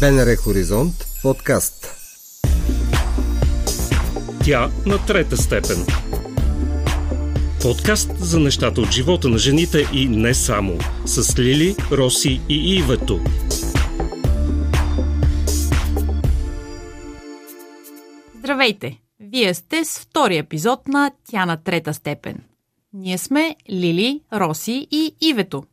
БНР Хоризонт подкаст. Тя на трета степен. Подкаст за нещата от живота на жените и не само. С Лили, Роси и Ивето. Здравейте! Вие сте с втори епизод на Тя на трета степен. Ние сме Лили, Роси и Ивето.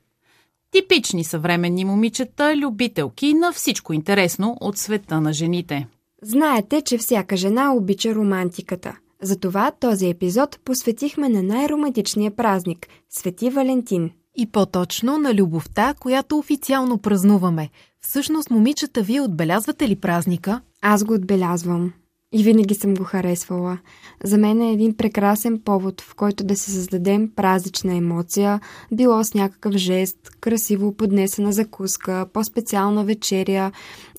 Типични съвременни момичета, любителки на всичко интересно от света на жените. Знаете, че всяка жена обича романтиката. Затова този епизод посветихме на най-романтичния празник – Свети Валентин. И по-точно на любовта, която официално празнуваме. Всъщност, момичета, вие отбелязвате ли празника? Аз го отбелязвам. И винаги съм го харесвала. За мен е един прекрасен повод, в който да се създадем празична емоция, било с някакъв жест, красиво поднесена закуска, по-специална вечеря.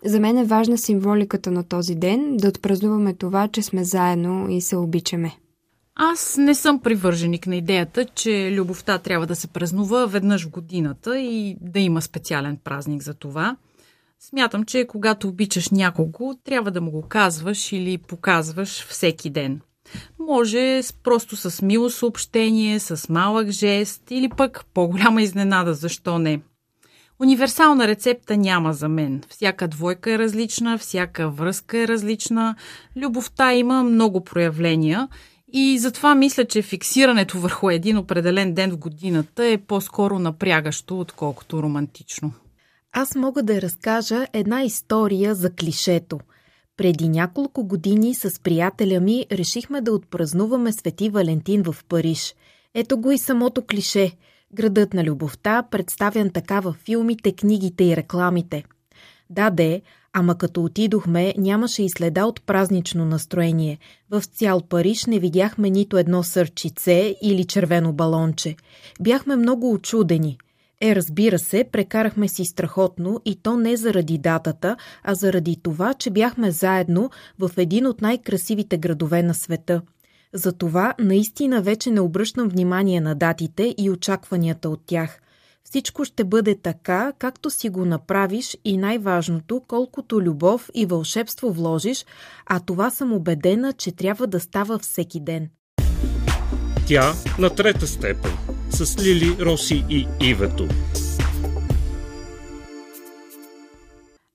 За мен е важна символиката на този ден, да отпразнуваме това, че сме заедно и се обичаме. Аз не съм привърженик на идеята, че любовта трябва да се празнува веднъж в годината и да има специален празник за това – Смятам, че когато обичаш някого, трябва да му го казваш или показваш всеки ден. Може просто с мило съобщение, с малък жест или пък по-голяма изненада, защо не. Универсална рецепта няма за мен. Всяка двойка е различна, всяка връзка е различна. Любовта има много проявления и затова мисля, че фиксирането върху един определен ден в годината е по-скоро напрягащо, отколкото романтично. Аз мога да разкажа една история за клишето. Преди няколко години с приятеля ми решихме да отпразнуваме Свети Валентин в Париж. Ето го и самото клише. Градът на любовта, представян така във филмите, книгите и рекламите. Да, де, ама като отидохме, нямаше и следа от празнично настроение. В цял Париж не видяхме нито едно сърчице или червено балонче. Бяхме много очудени. Е, разбира се, прекарахме си страхотно и то не заради датата, а заради това, че бяхме заедно в един от най-красивите градове на света. Затова наистина вече не обръщам внимание на датите и очакванията от тях. Всичко ще бъде така, както си го направиш и най-важното, колкото любов и вълшебство вложиш, а това съм убедена, че трябва да става всеки ден. Тя на трета степен с Лили, Роси и Ивето.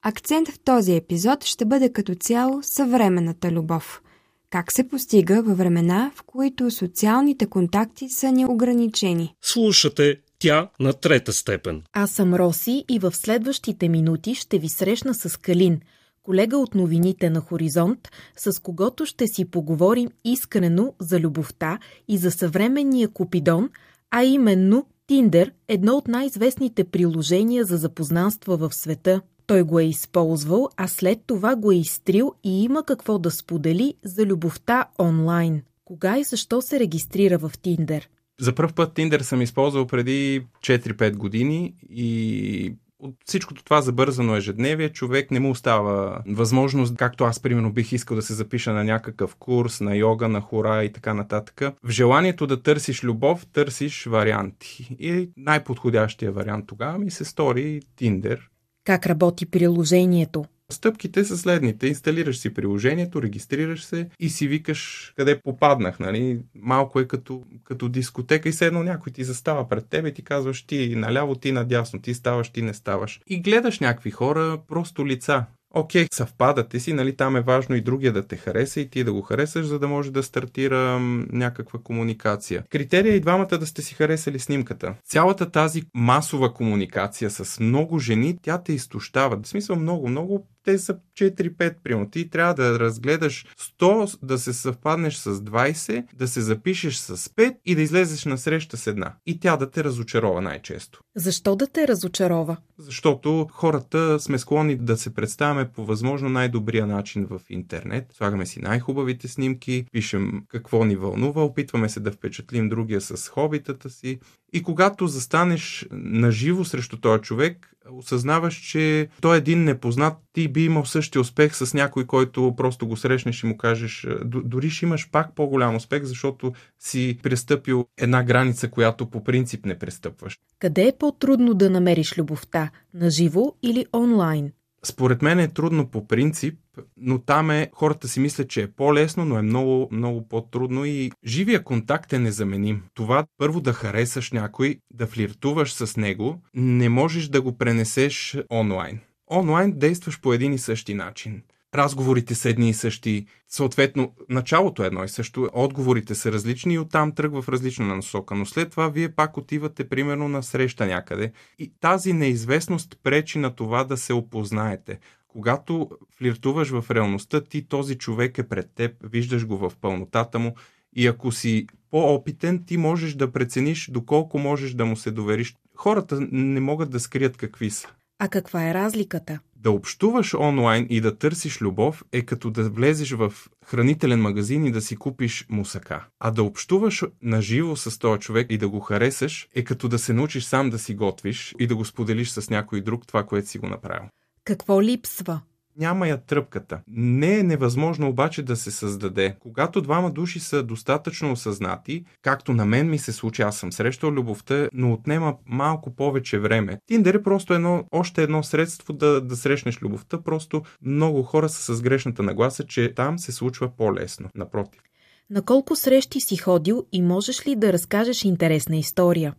Акцент в този епизод ще бъде като цяло съвременната любов. Как се постига във времена, в които социалните контакти са ни ограничени? Слушате тя на трета степен. Аз съм Роси и в следващите минути ще ви срещна с Калин – колега от новините на Хоризонт, с когото ще си поговорим искрено за любовта и за съвременния Купидон, а именно Тиндер, едно от най-известните приложения за запознанства в света. Той го е използвал, а след това го е изтрил и има какво да сподели за любовта онлайн. Кога и защо се регистрира в Тиндер? За първ път Тиндер съм използвал преди 4-5 години и от всичкото това забързано ежедневие, човек не му остава възможност, както аз примерно бих искал да се запиша на някакъв курс, на йога, на хора и така нататък. В желанието да търсиш любов, търсиш варианти. И най-подходящия вариант тогава ми се стори Тиндер. Как работи приложението? Стъпките са следните. Инсталираш си приложението, регистрираш се и си викаш къде попаднах. Нали? Малко е като, като дискотека и седно някой ти застава пред тебе и ти казваш ти наляво, ти надясно, ти ставаш, ти не ставаш. И гледаш някакви хора, просто лица окей, okay, съвпадате си, нали, там е важно и другия да те хареса и ти да го харесаш, за да може да стартира някаква комуникация. Критерия е и двамата да сте си харесали снимката. Цялата тази масова комуникация с много жени, тя те изтощава. В смисъл много, много те са 4-5 примерно. Ти трябва да разгледаш 100, да се съвпаднеш с 20, да се запишеш с 5 и да излезеш на среща с една. И тя да те разочарова най-често. Защо да те разочарова? Защото хората сме склонни да се представяме по възможно най-добрия начин в интернет. Слагаме си най-хубавите снимки, пишем какво ни вълнува, опитваме се да впечатлим другия с хобитата си. И когато застанеш наживо срещу този човек, осъзнаваш, че той е един непознат, ти би имал същия успех с някой, който просто го срещнеш и му кажеш, дори ще имаш пак по-голям успех, защото си престъпил една граница, която по принцип не престъпваш. Къде е по-трудно да намериш любовта? Наживо или онлайн? Според мен е трудно по принцип, но там е, хората си мислят, че е по-лесно, но е много, много по-трудно и живия контакт е незаменим. Това първо да харесаш някой, да флиртуваш с него, не можеш да го пренесеш онлайн. Онлайн действаш по един и същи начин разговорите са едни и същи, съответно началото е едно и също, отговорите са различни и оттам тръгва в различна насока, но след това вие пак отивате примерно на среща някъде и тази неизвестност пречи на това да се опознаете. Когато флиртуваш в реалността, ти този човек е пред теб, виждаш го в пълнотата му и ако си по-опитен, ти можеш да прецениш доколко можеш да му се довериш. Хората не могат да скрият какви са. А каква е разликата? Да общуваш онлайн и да търсиш любов е като да влезеш в хранителен магазин и да си купиш мусака. А да общуваш наживо с този човек и да го харесаш е като да се научиш сам да си готвиш и да го споделиш с някой друг това, което си го направил. Какво липсва? Няма я тръпката. Не е невъзможно обаче да се създаде. Когато двама души са достатъчно осъзнати, както на мен ми се случи, аз съм срещал любовта, но отнема малко повече време. Тиндер е просто едно, още едно средство да, да срещнеш любовта, просто много хора са с грешната нагласа, че там се случва по-лесно. Напротив. На колко срещи си ходил и можеш ли да разкажеш интересна история?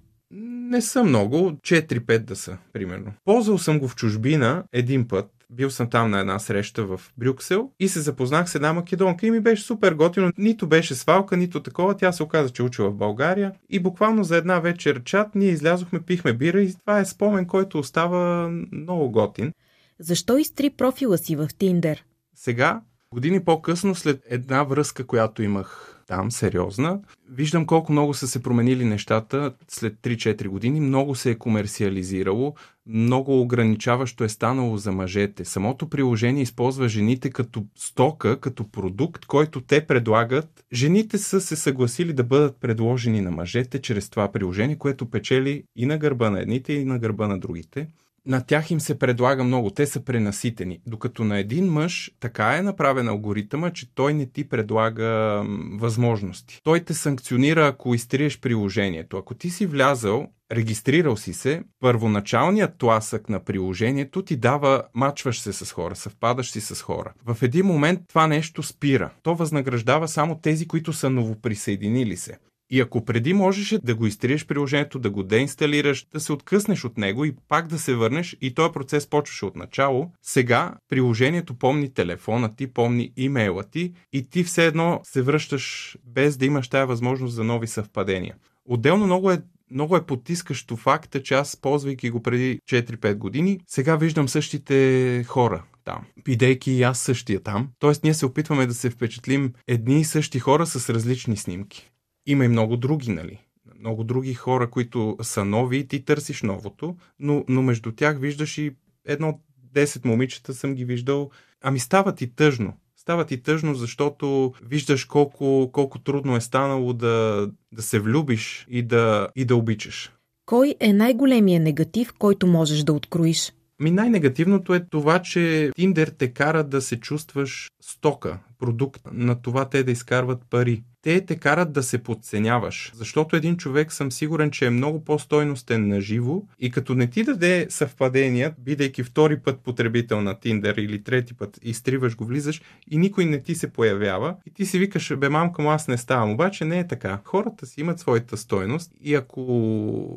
Не са много, 4-5 да са, примерно. Ползвал съм го в чужбина един път, бил съм там на една среща в Брюксел и се запознах с една македонка и ми беше супер готино. Нито беше свалка, нито такова. Тя се оказа, че учила в България. И буквално за една вечер чат ние излязохме, пихме бира и това е спомен, който остава много готин. Защо изтри профила си в Тиндер? Сега, години по-късно, след една връзка, която имах там, сериозна. Виждам колко много са се променили нещата след 3-4 години. Много се е комерциализирало, много ограничаващо е станало за мъжете. Самото приложение използва жените като стока, като продукт, който те предлагат. Жените са се съгласили да бъдат предложени на мъжете чрез това приложение, което печели и на гърба на едните, и на гърба на другите на тях им се предлага много. Те са пренаситени. Докато на един мъж така е направен алгоритъма, че той не ти предлага възможности. Той те санкционира, ако изтриеш приложението. Ако ти си влязал, регистрирал си се, първоначалният тласък на приложението ти дава, мачваш се с хора, съвпадаш си с хора. В един момент това нещо спира. То възнаграждава само тези, които са новоприсъединили се. И ако преди можеше да го изтриеш приложението, да го деинсталираш, да се откъснеш от него и пак да се върнеш и този процес почваше от начало, сега приложението помни телефона ти, помни имейла ти и ти все едно се връщаш без да имаш тая възможност за нови съвпадения. Отделно много е много е потискащо факта, че аз, ползвайки го преди 4-5 години, сега виждам същите хора там, бидейки и аз същия там. Тоест, ние се опитваме да се впечатлим едни и същи хора с различни снимки. Има и много други, нали? Много други хора, които са нови и ти търсиш новото, но, но между тях виждаш и едно 10 момичета съм ги виждал. Ами става ти тъжно. Става ти тъжно, защото виждаш колко, колко трудно е станало да, да се влюбиш и да, и да обичаш. Кой е най-големия негатив, който можеш да откроиш? Ми най-негативното е това, че Тиндер те кара да се чувстваш стока, продукт на това те да изкарват пари те те карат да се подценяваш, защото един човек съм сигурен, че е много по-стойностен на живо и като не ти даде съвпадения, бидейки втори път потребител на Тиндер или трети път, изтриваш го, влизаш и никой не ти се появява и ти си викаш, бе мамка му аз не ставам. Обаче не е така. Хората си имат своята стойност и ако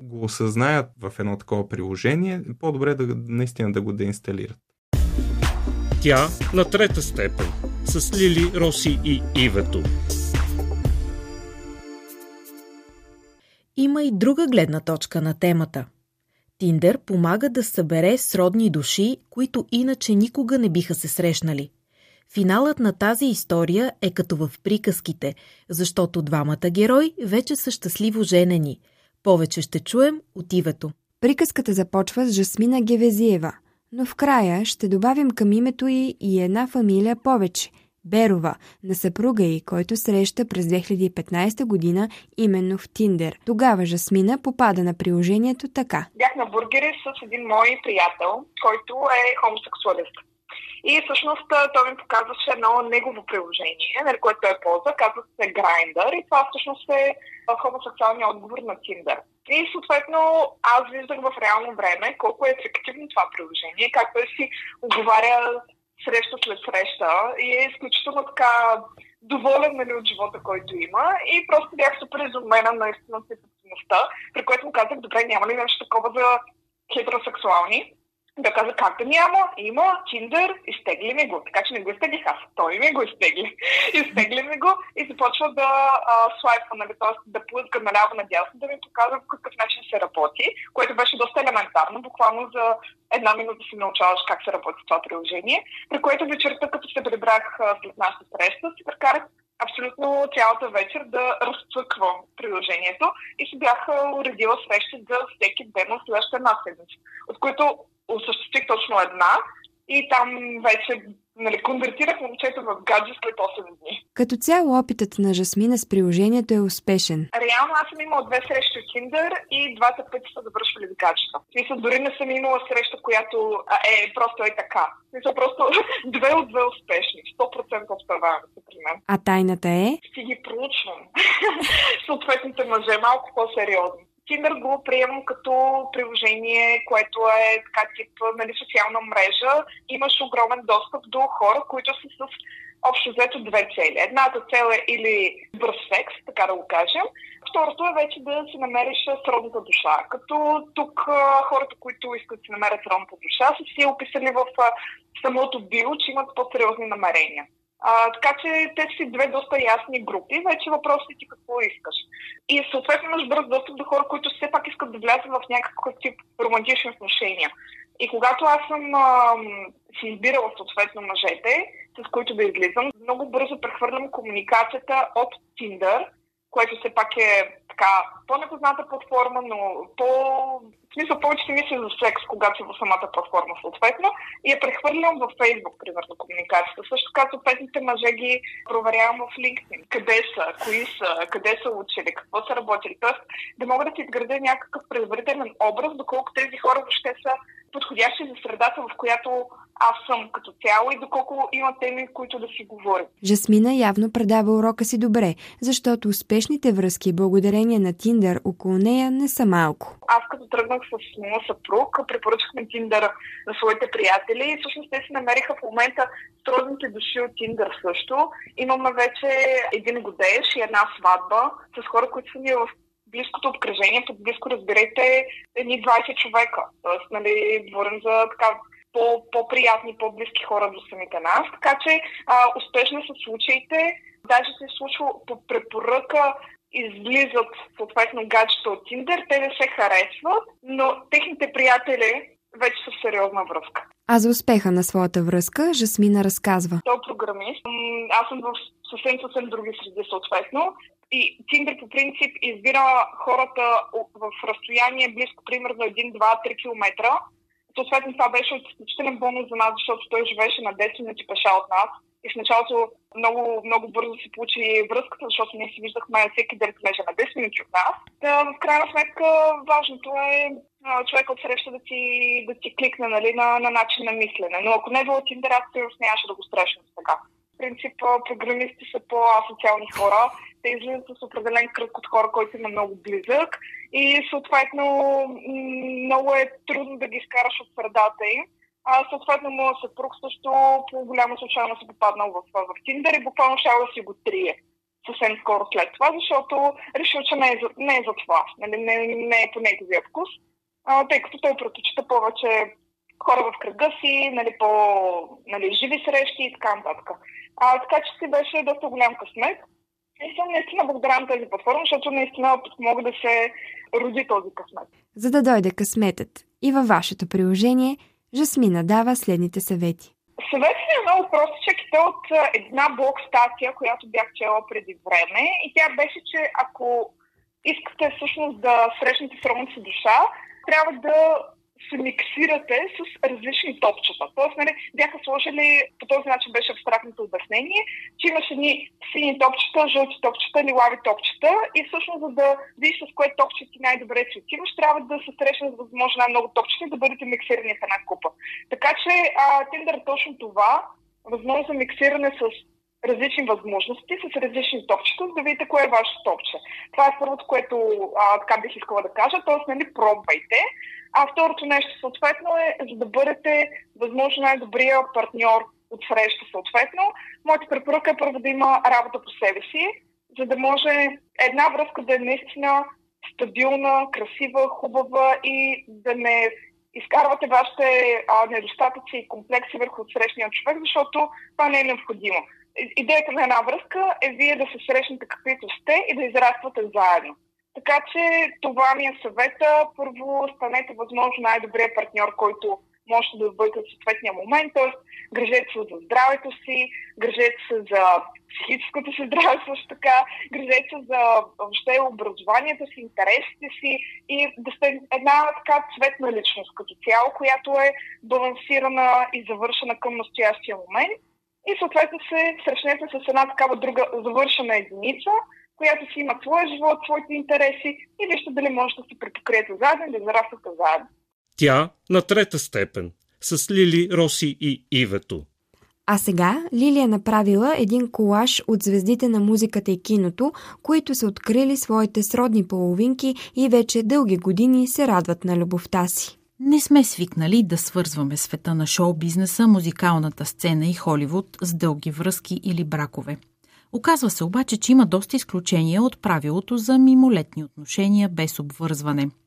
го осъзнаят в едно такова приложение, по-добре да наистина да го деинсталират. Тя на трета степен с Лили, Роси и Ивето. Има и друга гледна точка на темата. Тиндер помага да събере сродни души, които иначе никога не биха се срещнали. Финалът на тази история е като в приказките, защото двамата герои вече са щастливо женени. Повече ще чуем от Ивето. Приказката започва с Жасмина Гевезиева, но в края ще добавим към името й и една фамилия повече – Берова, на съпруга й, който среща през 2015 година именно в Тиндер. Тогава Жасмина попада на приложението така. Бях на бургери с един мой приятел, който е хомосексуалист. И всъщност той ми показваше едно негово приложение, нали, което той ползва, казва се Grindr и това всъщност е хомосексуалния отговор на Tinder. И съответно аз виждах в реално време колко е ефективно това приложение, как той си оговаря среща след среща и е изключително така доволен нали, от живота, който има. И просто бях супер изумена наистина с ефективността, при което му казах, добре, няма ли нещо такова за хетеросексуални? Да каза как да няма, има Tinder, изтегли ми го. Така че не го изтеглих аз, той ми го изтегли. изтегли ми го и започва да а, слайпва, нали, т.е. да плъзга наляво надясно, да ми показва по какъв начин се работи, което беше доста елементарно. Буквално за една минута си научаваш как се работи това приложение, при което вечерта, като се прибрах след нашата среща, си прекарах абсолютно цялата вечер да разцъквам приложението и си бях уредила срещи за всеки ден от следващата една седмица, от които осъществих точно една и там вече нали, конвертирах момчето в гадже след 8 дни. Като цяло опитът на Жасмина с приложението е успешен. Реално аз съм имала две срещи от Tinder и двата пъти са завършвали с гаджета. Смисъл, дори не съм имала среща, която а, е просто е така. Смисъл, просто две от две успешни. 100% успеваем се при мен. А тайната е? Си ги проучвам. Съответните мъже малко по-сериозни. Tinder го приемам като приложение, което е така тип нали, социална мрежа. Имаш огромен достъп до хора, които са с общо взето две цели. Едната цел е или бърз секс, така да го кажем. Второто е вече да си намериш сродната душа. Като тук хората, които искат да си намерят сродната душа, са си описали в самото био, че имат по-сериозни намерения. А, така че те си две доста ясни групи. Вече въпросът е ти какво искаш. И съответно имаш бърз достъп до хора, които все пак искат да влязат в някакъв тип романтични отношения. И когато аз съм а, си избирала съответно мъжете, с които да излизам, много бързо прехвърлям комуникацията от Tinder което все пак е така по-непозната платформа, но по... В смисъл повече си мисля за секс, когато си в самата платформа съответно и я прехвърлям в Facebook, примерно, комуникацията. Също така съответните мъже ги проверявам в LinkedIn. Къде са, кои са, къде са учили, какво са работили. Тоест да мога да си изградя някакъв предварителен образ, доколко тези хора въобще са подходящи за средата, в която аз съм като цяло и доколко има теми, които да си говорим. Жасмина явно предава урока си добре, защото успешните връзки благодарение на Тиндър около нея не са малко. Аз като тръгнах с моя съпруг, препоръчахме Тиндър на своите приятели и всъщност те си намериха в момента трудните души от Тиндър също. Имаме вече един годеж и една сватба с хора, които са ми в близкото обкръжение, под близко разберете едни 20 човека. Тоест, нали, говорим за така по-приятни, по-близки хора до самите нас. Така че а, успешно са случаите. Даже се е случва по препоръка излизат съответно гаджета от Тиндер, те не се харесват, но техните приятели вече са в сериозна връзка. А за успеха на своята връзка Жасмина разказва. Той е програмист. Аз съм в съвсем съвсем други среди съответно. И Тиндер по принцип избира хората в разстояние близко примерно 1, 2, 3 км съответно това беше от изключителен бонус за нас, защото той живееше на 10 минути пеша от нас. И в началото много, много бързо се получи връзката, защото ние си виждахме всеки ден понеже на 10 минути от нас. Да, в крайна сметка важното е човек от среща да ти, да ти кликне нали, на, на начин на мислене. Но ако не е било Tinder, аз нямаше да го срещам сега. В принцип, програмисти са по-асоциални хора те излизат с определен кръг от хора, който има много близък и съответно много е трудно да ги изкараш от средата им. А съответно моят съпруг също по голяма случайно се попаднал в, в Тиндър и буквално ще да си го трие съвсем скоро след това, защото решил, че не е за, не е за това, нали, не, не е по неговия вкус, а, тъй като той предпочита повече хора в кръга си, нали, по нали, живи срещи и така нататък. А, така че си беше доста голям късмет. Съм наистина благодарна тази платформа, защото наистина мога да се роди този късмет. За да дойде късметът и във вашето приложение, Жасмина дава следните съвети. Съветът е много простичък и от една блог статия, която бях чела преди време и тя беше, че ако искате всъщност да срещнете сродната си душа, трябва да се миксирате с различни топчета. Тоест, нали, бяха сложили, по този начин беше абстрактното обяснение, че имаш едни сини топчета, жълти топчета, лилави топчета и всъщност за да видиш с кое топче ти най-добре си отиваш, трябва да се срещнеш с възможно най-много топчета и да бъдете миксирани в една купа. Така че Тиндър е точно това, възможност за миксиране с различни възможности с различни топчета, за да видите кое е вашето топче. Това е първото, което а, така бих искала да кажа, т.е. нали, пробвайте. А второто нещо съответно е, за да бъдете възможно най-добрия партньор от среща съответно. Моята препоръка е първо да има работа по себе си, за да може една връзка да е наистина стабилна, красива, хубава и да не изкарвате вашите а, недостатъци и комплекси върху срещния човек, защото това не е необходимо. Идеята на една връзка е вие да се срещнете каквито сте и да израствате заедно. Така че това ми е съвета. Първо станете възможно най-добрият партньор, който може да бъдете в съответния момент. т.е. грижете се за здравето си, грижете се за психическото си здраве също така, грижете се за въобще образованието си, интересите си и да сте една така цветна личност като цяло, която е балансирана и завършена към настоящия момент. И съответно се срещнете с една такава друга завършена единица, която си има своя живот, своите интереси и вижте дали можете да се препокриете заедно, да зараствате заедно. Тя на трета степен с Лили, Роси и Ивето. А сега Лили е направила един колаж от звездите на музиката и киното, които са открили своите сродни половинки и вече дълги години се радват на любовта си. Не сме свикнали да свързваме света на шоу-бизнеса, музикалната сцена и Холивуд с дълги връзки или бракове. Оказва се обаче, че има доста изключения от правилото за мимолетни отношения без обвързване –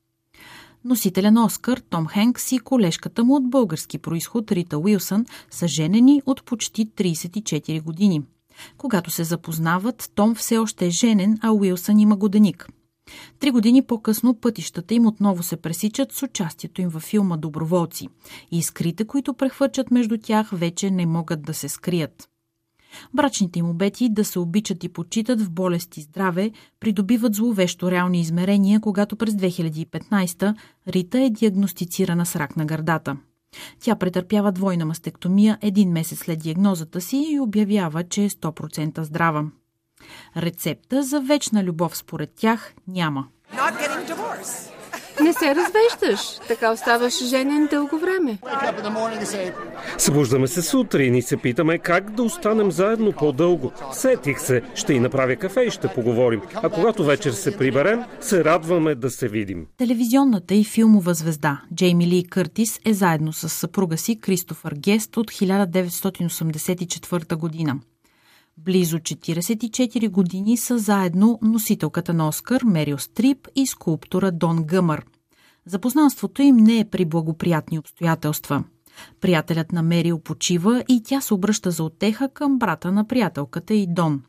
Носителя на Оскар, Том Хенкс и колежката му от български происход Рита Уилсън са женени от почти 34 години. Когато се запознават, Том все още е женен, а Уилсън има годеник. Три години по-късно пътищата им отново се пресичат с участието им във филма Доброволци и искрите, които прехвърчат между тях, вече не могат да се скрият. Брачните им обети да се обичат и почитат в болест и здраве придобиват зловещо реални измерения, когато през 2015 Рита е диагностицирана с рак на гърдата. Тя претърпява двойна мастектомия един месец след диагнозата си и обявява, че е 100% здрава. Рецепта за вечна любов според тях няма. Не се развеждаш. Така оставаш женен дълго време. Събуждаме се сутрин и се питаме как да останем заедно по-дълго. Сетих се, ще и направя кафе и ще поговорим. А когато вечер се приберем, се радваме да се видим. Телевизионната и филмова звезда Джейми Ли Къртис е заедно с съпруга си Кристофър Гест от 1984 година. Близо 44 години са заедно носителката на Оскар Мерил Стрип и скулптора Дон Гъмър. Запознанството им не е при благоприятни обстоятелства. Приятелят на Мерил почива и тя се обръща за отеха към брата на приятелката и Дон.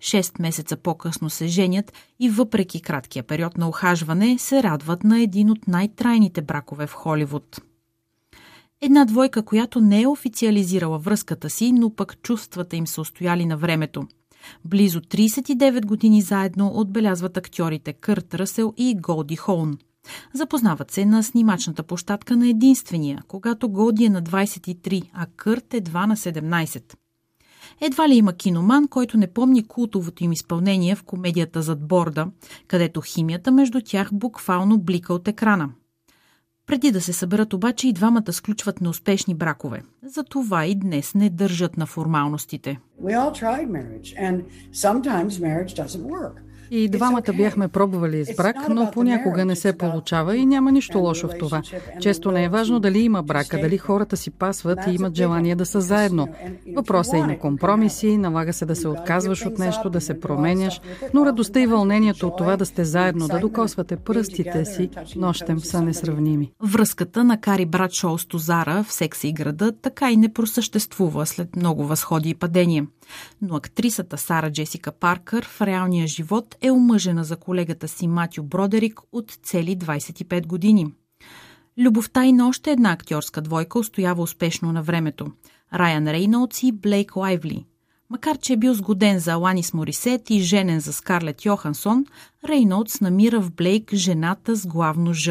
Шест месеца по-късно се женят и въпреки краткия период на охажване се радват на един от най-трайните бракове в Холивуд. Една двойка, която не е официализирала връзката си, но пък чувствата им са устояли на времето. Близо 39 години заедно отбелязват актьорите Кърт Ръсел и Голди Хоун. Запознават се на снимачната площадка на единствения, когато Голди е на 23, а Кърт едва на 17. Едва ли има киноман, който не помни култовото им изпълнение в комедията зад борда, където химията между тях буквално блика от екрана – преди да се съберат обаче и двамата сключват неуспешни бракове. Затова и днес не държат на формалностите. We all tried marriage and sometimes marriage doesn't work. И двамата бяхме пробвали с брак, но понякога не се получава и няма нищо лошо в това. Често не е важно дали има брака, дали хората си пасват и имат желание да са заедно. Въпросът е и на компромиси, налага се да се отказваш от нещо, да се променяш, но радостта и вълнението от това да сте заедно, да докосвате пръстите си, нощем са несравними. Връзката на Кари брат Шоу с Тозара в секса и града така и не просъществува след много възходи и падения. Но актрисата Сара Джесика Паркър в реалния живот е омъжена за колегата си Матю Бродерик от цели 25 години. Любовта и на още една актьорска двойка устоява успешно на времето – Райан Рейнолдс и Блейк Лайвли. Макар, че е бил сгоден за Аланис Морисет и женен за Скарлет Йохансон, Рейнолдс намира в Блейк жената с главно Ж.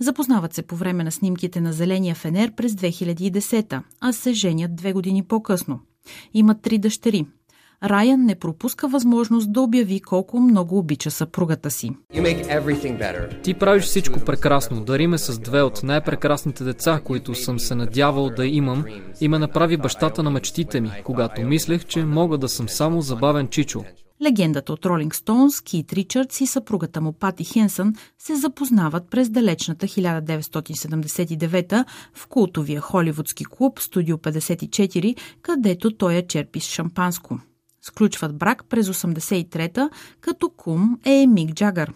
Запознават се по време на снимките на Зеления фенер през 2010, а се женят две години по-късно. Имат три дъщери. Райан не пропуска възможност да обяви колко много обича съпругата си. Ти правиш всичко прекрасно. Дари ме с две от най-прекрасните деца, които съм се надявал да имам и ме направи бащата на мечтите ми, когато мислех, че мога да съм само забавен чичо. Легендата от Ролинг Стоунс, Кит Ричардс и съпругата му Пати Хенсън се запознават през далечната 1979 в култовия холивудски клуб Студио 54, където той я черпи с шампанско. Сключват брак през 83-та, като кум е Мик Джагър.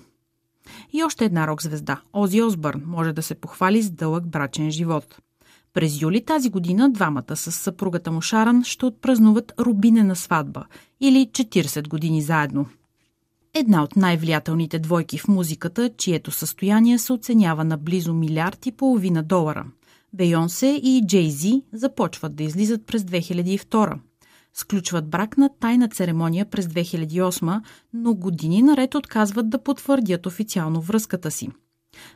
И още една рок-звезда, Ози Осбърн, може да се похвали с дълъг брачен живот – през юли тази година двамата с съпругата му Шаран ще отпразнуват рубинена сватба или 40 години заедно. Една от най-влиятелните двойки в музиката, чието състояние се оценява на близо милиард и половина долара. Бейонсе и Джей Зи започват да излизат през 2002. Сключват брак на тайна церемония през 2008, но години наред отказват да потвърдят официално връзката си –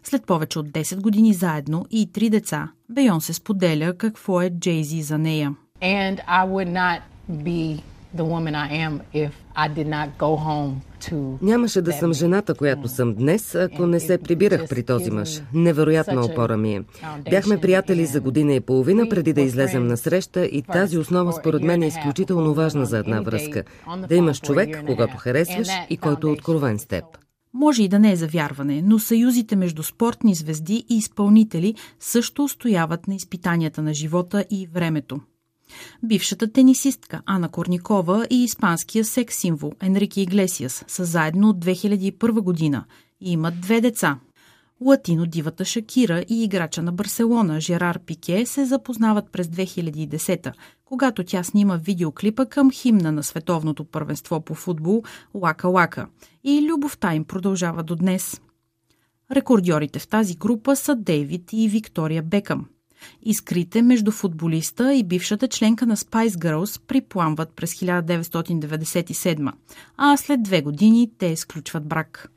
след повече от 10 години заедно и три деца, Бейон се споделя какво е Джейзи за нея. And I would not be the woman I am if I did not go home Нямаше да съм жената, която съм днес, ако не се прибирах при този мъж. Невероятна опора ми е. Бяхме приятели за година и половина преди да излезем на среща и тази основа според мен е изключително важна за една връзка. Да имаш човек, когато харесваш и който е откровен с теб. Може и да не е за вярване, но съюзите между спортни звезди и изпълнители също устояват на изпитанията на живота и времето. Бившата тенисистка Ана Корникова и испанския секс символ Енрике Иглесиас са заедно от 2001 година и имат две деца Латино дивата Шакира и играча на Барселона Жерар Пике се запознават през 2010 когато тя снима видеоклипа към химна на световното първенство по футбол Лака Лака. И любовта им продължава до днес. Рекордьорите в тази група са Дейвид и Виктория Бекъм. Искрите между футболиста и бившата членка на Spice Girls припламват през 1997, а след две години те изключват брак.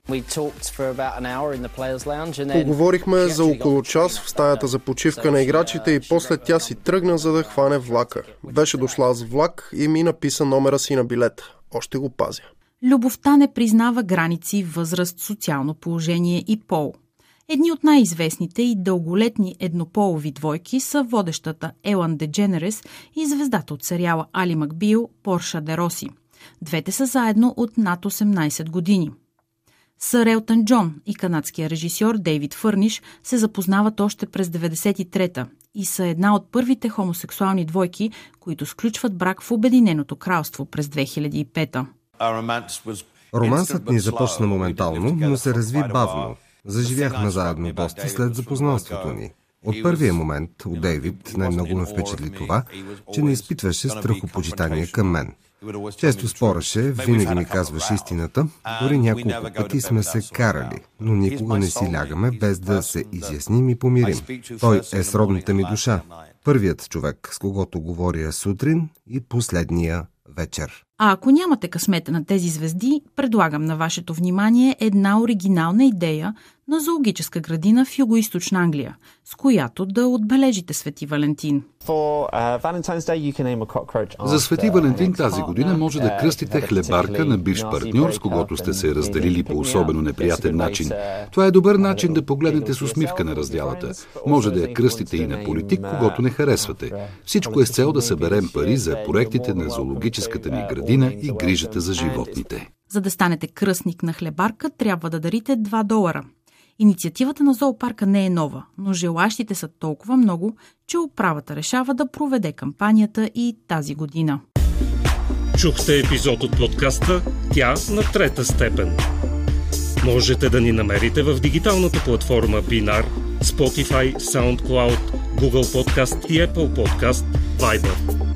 Поговорихме за около час в стаята за почивка на играчите и после тя си тръгна за да хване влака. Беше дошла с влак и ми написа номера си на билет. Още го пазя. Любовта не признава граници, възраст, социално положение и пол – Едни от най-известните и дълголетни еднополови двойки са водещата Елан Дедженерес и звездата от сериала Али Макбил Порша Дероси. Двете са заедно от над 18 години. Сър Елтън Джон и канадския режисьор Дейвид Фърниш се запознават още през 93-та и са една от първите хомосексуални двойки, които сключват брак в Обединеното кралство през 2005-та. Романсът ни започна моментално, но се разви бавно – Заживяхме заедно доста след запознанството ни. От първия момент от Дейвид най-много ме впечатли това, че не изпитваше страхопочитание към мен. Често спореше, винаги ми казваше истината, дори няколко пъти сме се карали, но никога не си лягаме без да се изясним и помирим. Той е сродната ми душа, първият човек, с когото говоря сутрин и последния вечер. А ако нямате късмета на тези звезди, предлагам на вашето внимание една оригинална идея на зоологическа градина в Юго-Источна Англия, с която да отбележите Свети Валентин. Uh, За Свети Валентин тази година може да кръстите хлебарка на бивш партньор, с когото сте се разделили по особено неприятен начин. Това е добър начин да погледнете с усмивка на разделата. Може да я кръстите и на политик, когато не харесвате. Всичко е с цел да съберем пари за проектите на зоологическата ни градина и грижата за животните. За да станете кръстник на хлебарка, трябва да дарите 2 долара – Инициативата на зоопарка не е нова, но желащите са толкова много, че управата решава да проведе кампанията и тази година. Чухте епизод от подкаста Тя на трета степен. Можете да ни намерите в дигиталната платформа Binar, Spotify, SoundCloud, Google Podcast и Apple Podcast, Viber.